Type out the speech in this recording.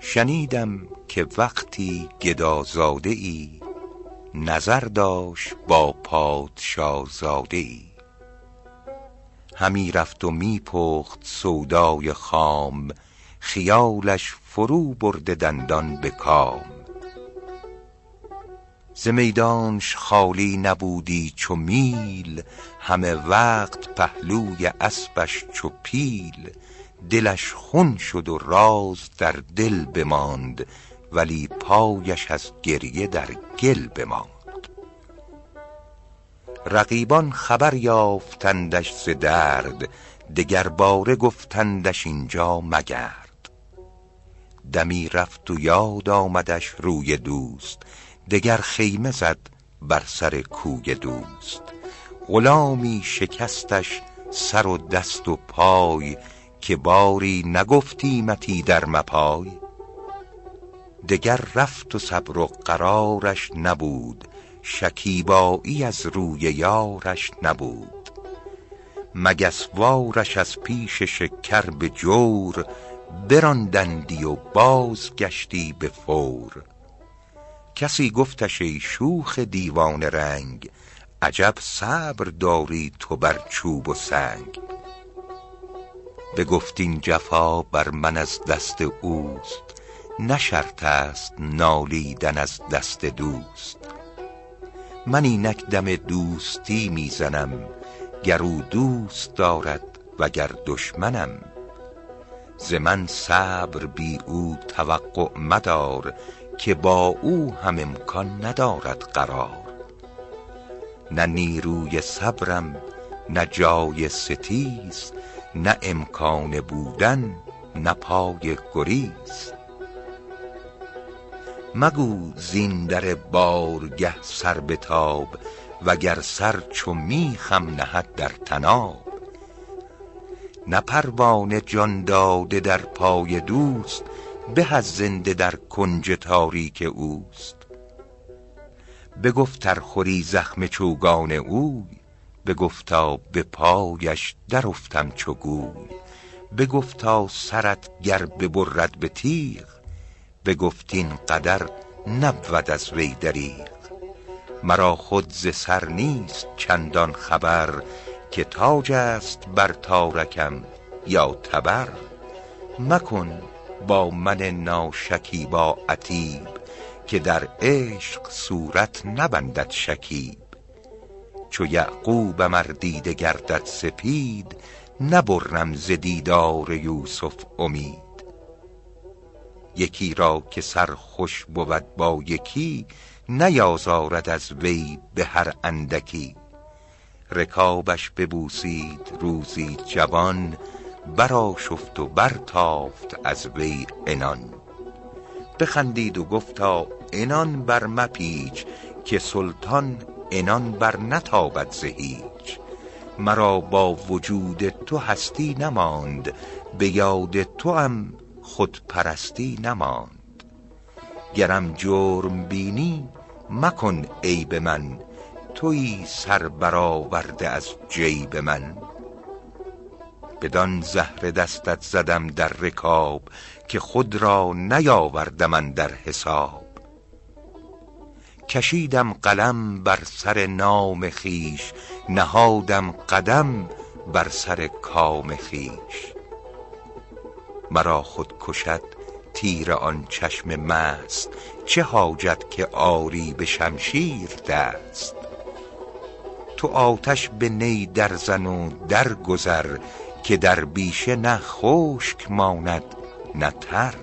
شنیدم که وقتی گدازاده ای نظر داشت با پادشاه زاده ای همی رفت و می پخت سودای خام خیالش فرو برده دندان به کام. ز میدانش خالی نبودی چو میل همه وقت پهلوی اسپش چو پیل. دلش خون شد و راز در دل بماند ولی پایش از گریه در گل بماند. رقیبان خبر یافتندش ز درد دگر باره گفتندش اینجا مگرد. دمی رفت و یاد آمدش روی دوست دگر خیمه زد بر سر کوی دوست. غلامی شکستش سر و دست و پای که باری نگفتیمتی در مپای. دگر رفت و صبر و قرارش نبود شکیبایی از روی یارش نبود. مگس وارش از پیش شکر به جور براندندی و بازگشتی به فور. کسی گفتش ای شوخ دیوانه رنگ عجب صبر داری تو بر چوب و سنگ. بگفت این جفا بر من از دست اوست نه شرط است نالیدن از دست دوست. من اینک دم دوستی می زنم گر او دوست دارد وگر دشمنم. ز من صبر بی او توقع مدار که با او هم امکان ندارد قرار. نه نیروی صبرم نه جای ستیز نه امکان بودن نه پای گریز. مگو زین در بارگه سر بتاب وگر سر چو میخم نهد در طناب. نه پروانه جان داده در پای دوست به از زنده در کنج تاریک اوست. بگفت ار خوری زخم چوگان اوی بگفتا به پایش در افتم چو گوی. بگفتا سرت گر ببرد به تیغ بگفت این قدر نبود از وی دریغ. مرا خود ز سر نیست چندان خبر که تاج است بر تارکم یا تبر. مکن با من ناشکیبا عتیب که در عشق صورت نبندد شکیب. چو یعقوبم ار دیده گردد سپید نبرم ز دیدار یوسف امید. یکی را که سر خوش بود با یکی نیازارد از وی به هر اندکی. رکابش ببوسید روزی جوان برآشفت و برتافت از وی عنان. بخندید و گفتا عنان بر مپیچ که سلطان عنان بر نتابد ز هیچ. مرا با وجود تو هستی نماند به یاد توام خودپرستی نماند. گرم جرم بینی مکن عیب من تویی سر برآورده از جیب من. بدان زهره دستت زدم در رکاب که خود را نیاوردم اندر حساب. کشیدم قلم بر سر نام خویش نهادم قدم بر سر کام خویش. مرا خود کشد تیر آن چشم مست چه حاجت که آری به شمشیر دست؟ تو آتش به نی در زن و در گذر که در بیشه نه خشک ماند نه تر.